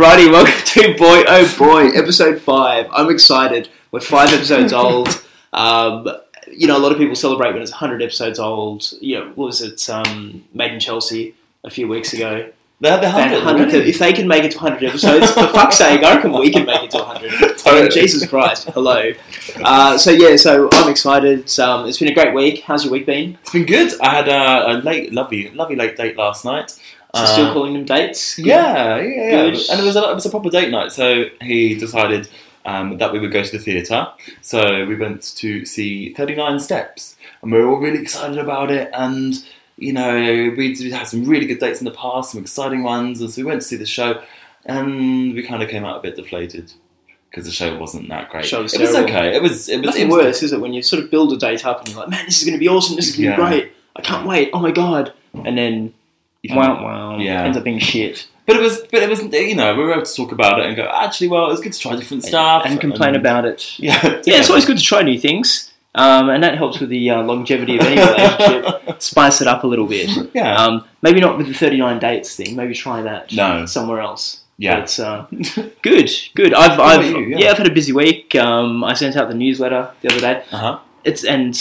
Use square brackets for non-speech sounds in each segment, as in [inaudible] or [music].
Alrighty, welcome to Boy Oh Boy, episode five. I'm excited. We're five episodes old. [laughs] Um, you know, a lot of people celebrate when it's 100 episodes old. You know, what was it? Um, Made in Chelsea a few weeks ago. They're the They had 100, 100 really? If they can make it to 100 episodes, for fuck's sake, I reckon we can make it to 100. I mean, Jesus Christ, hello. Uh, so yeah, so I'm excited. Um, it's been a great week. How's your week been? It's been good. I had a, a late, lovely, lovely late date last night. So still Uh, calling them dates? Yeah, yeah, yeah. Good. And it was a, it was a proper date night. So he decided um, that we would go to the theatre. So we went to see Thirty Nine Steps, and we were all really excited about it. And you know, we'd, we'd had some really good dates in the past, some exciting ones, and so we went to see the show, and we kind of came out a bit deflated because the show wasn't that great. Show was it was okay. It was. It was. Nothing it was worse, is it, when you sort of build a date up and you're like, man, this is going to be awesome, this is going to Yeah. be great, I can't wait, oh my god. And then, wow, wow, Yeah. ends up being shit. But it was, but it was, you know, we were able to talk about it and go, actually, well, it was good to try different stuff and complain about it. Yeah, Yeah, it's always good to try new things, um, and that helps with the uh, longevity of any relationship. [laughs] Spice it up a little bit. Yeah, Um, maybe not with the 39 dates thing. Maybe try that No. somewhere else. yeah. But, uh, [laughs] good, good. I've, I've you? yeah. Yeah. I've had a busy week. Um, I sent out the newsletter the other day. Uh huh. It's and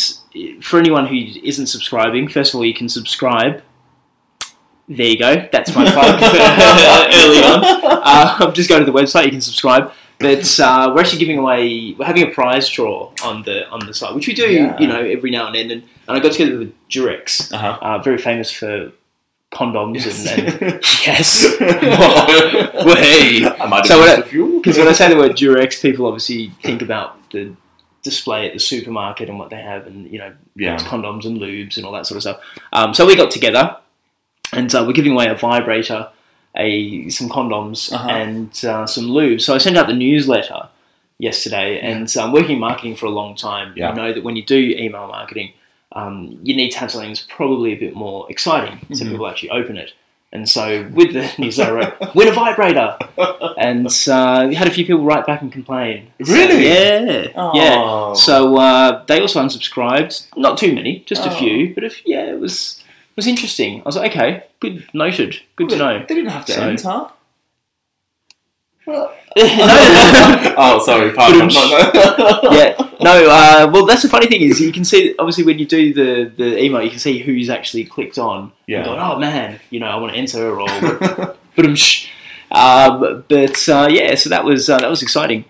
for anyone who isn't subscribing, first of all, you can subscribe. There you go. That's my [laughs] plug for early on. Uh, I'm just going to the website. You can subscribe. But uh, we're actually giving away. We're having a prize draw on the on the site, which we do, Yeah. you know, every now and then. And, and I got together with Durex, Uh huh. uh, very famous for condoms and, and [laughs] yes. [laughs] yes. Way. I might So Because when I say the word Durex, people obviously think about the display at the supermarket and what they have, and you know, yeah, condoms and lubes and all that sort of stuff. Um, so we got together, and uh, we're giving away a vibrator, a some condoms, Uh-huh. and uh, some lubes. So I sent out the newsletter yesterday, and I'm working in marketing for a long time, Yeah. you know that when you do email marketing, um, you need to have something that's probably a bit more exciting, so Mhm. people actually open it. And so with the [laughs] newsletter, I wrote, win a vibrator, [laughs] and uh, we had a few people write back and complain. So, Really? yeah, yeah. Oh. So uh, they also unsubscribed. Not too many, just a Oh. few. But if yeah, it was was interesting. I was like, okay, good, noted, good to know. They didn't have to So- enter. no, no, no. oh, sorry. Pardon. Ba-dum. No, no. yeah, no. Uh, well, that's the funny thing is you can see obviously when you do the, the email, you can see who's actually clicked on. Yeah. And going, oh man, you know, I want to enter or [laughs] but um, but uh, yeah, so that was uh, that was exciting.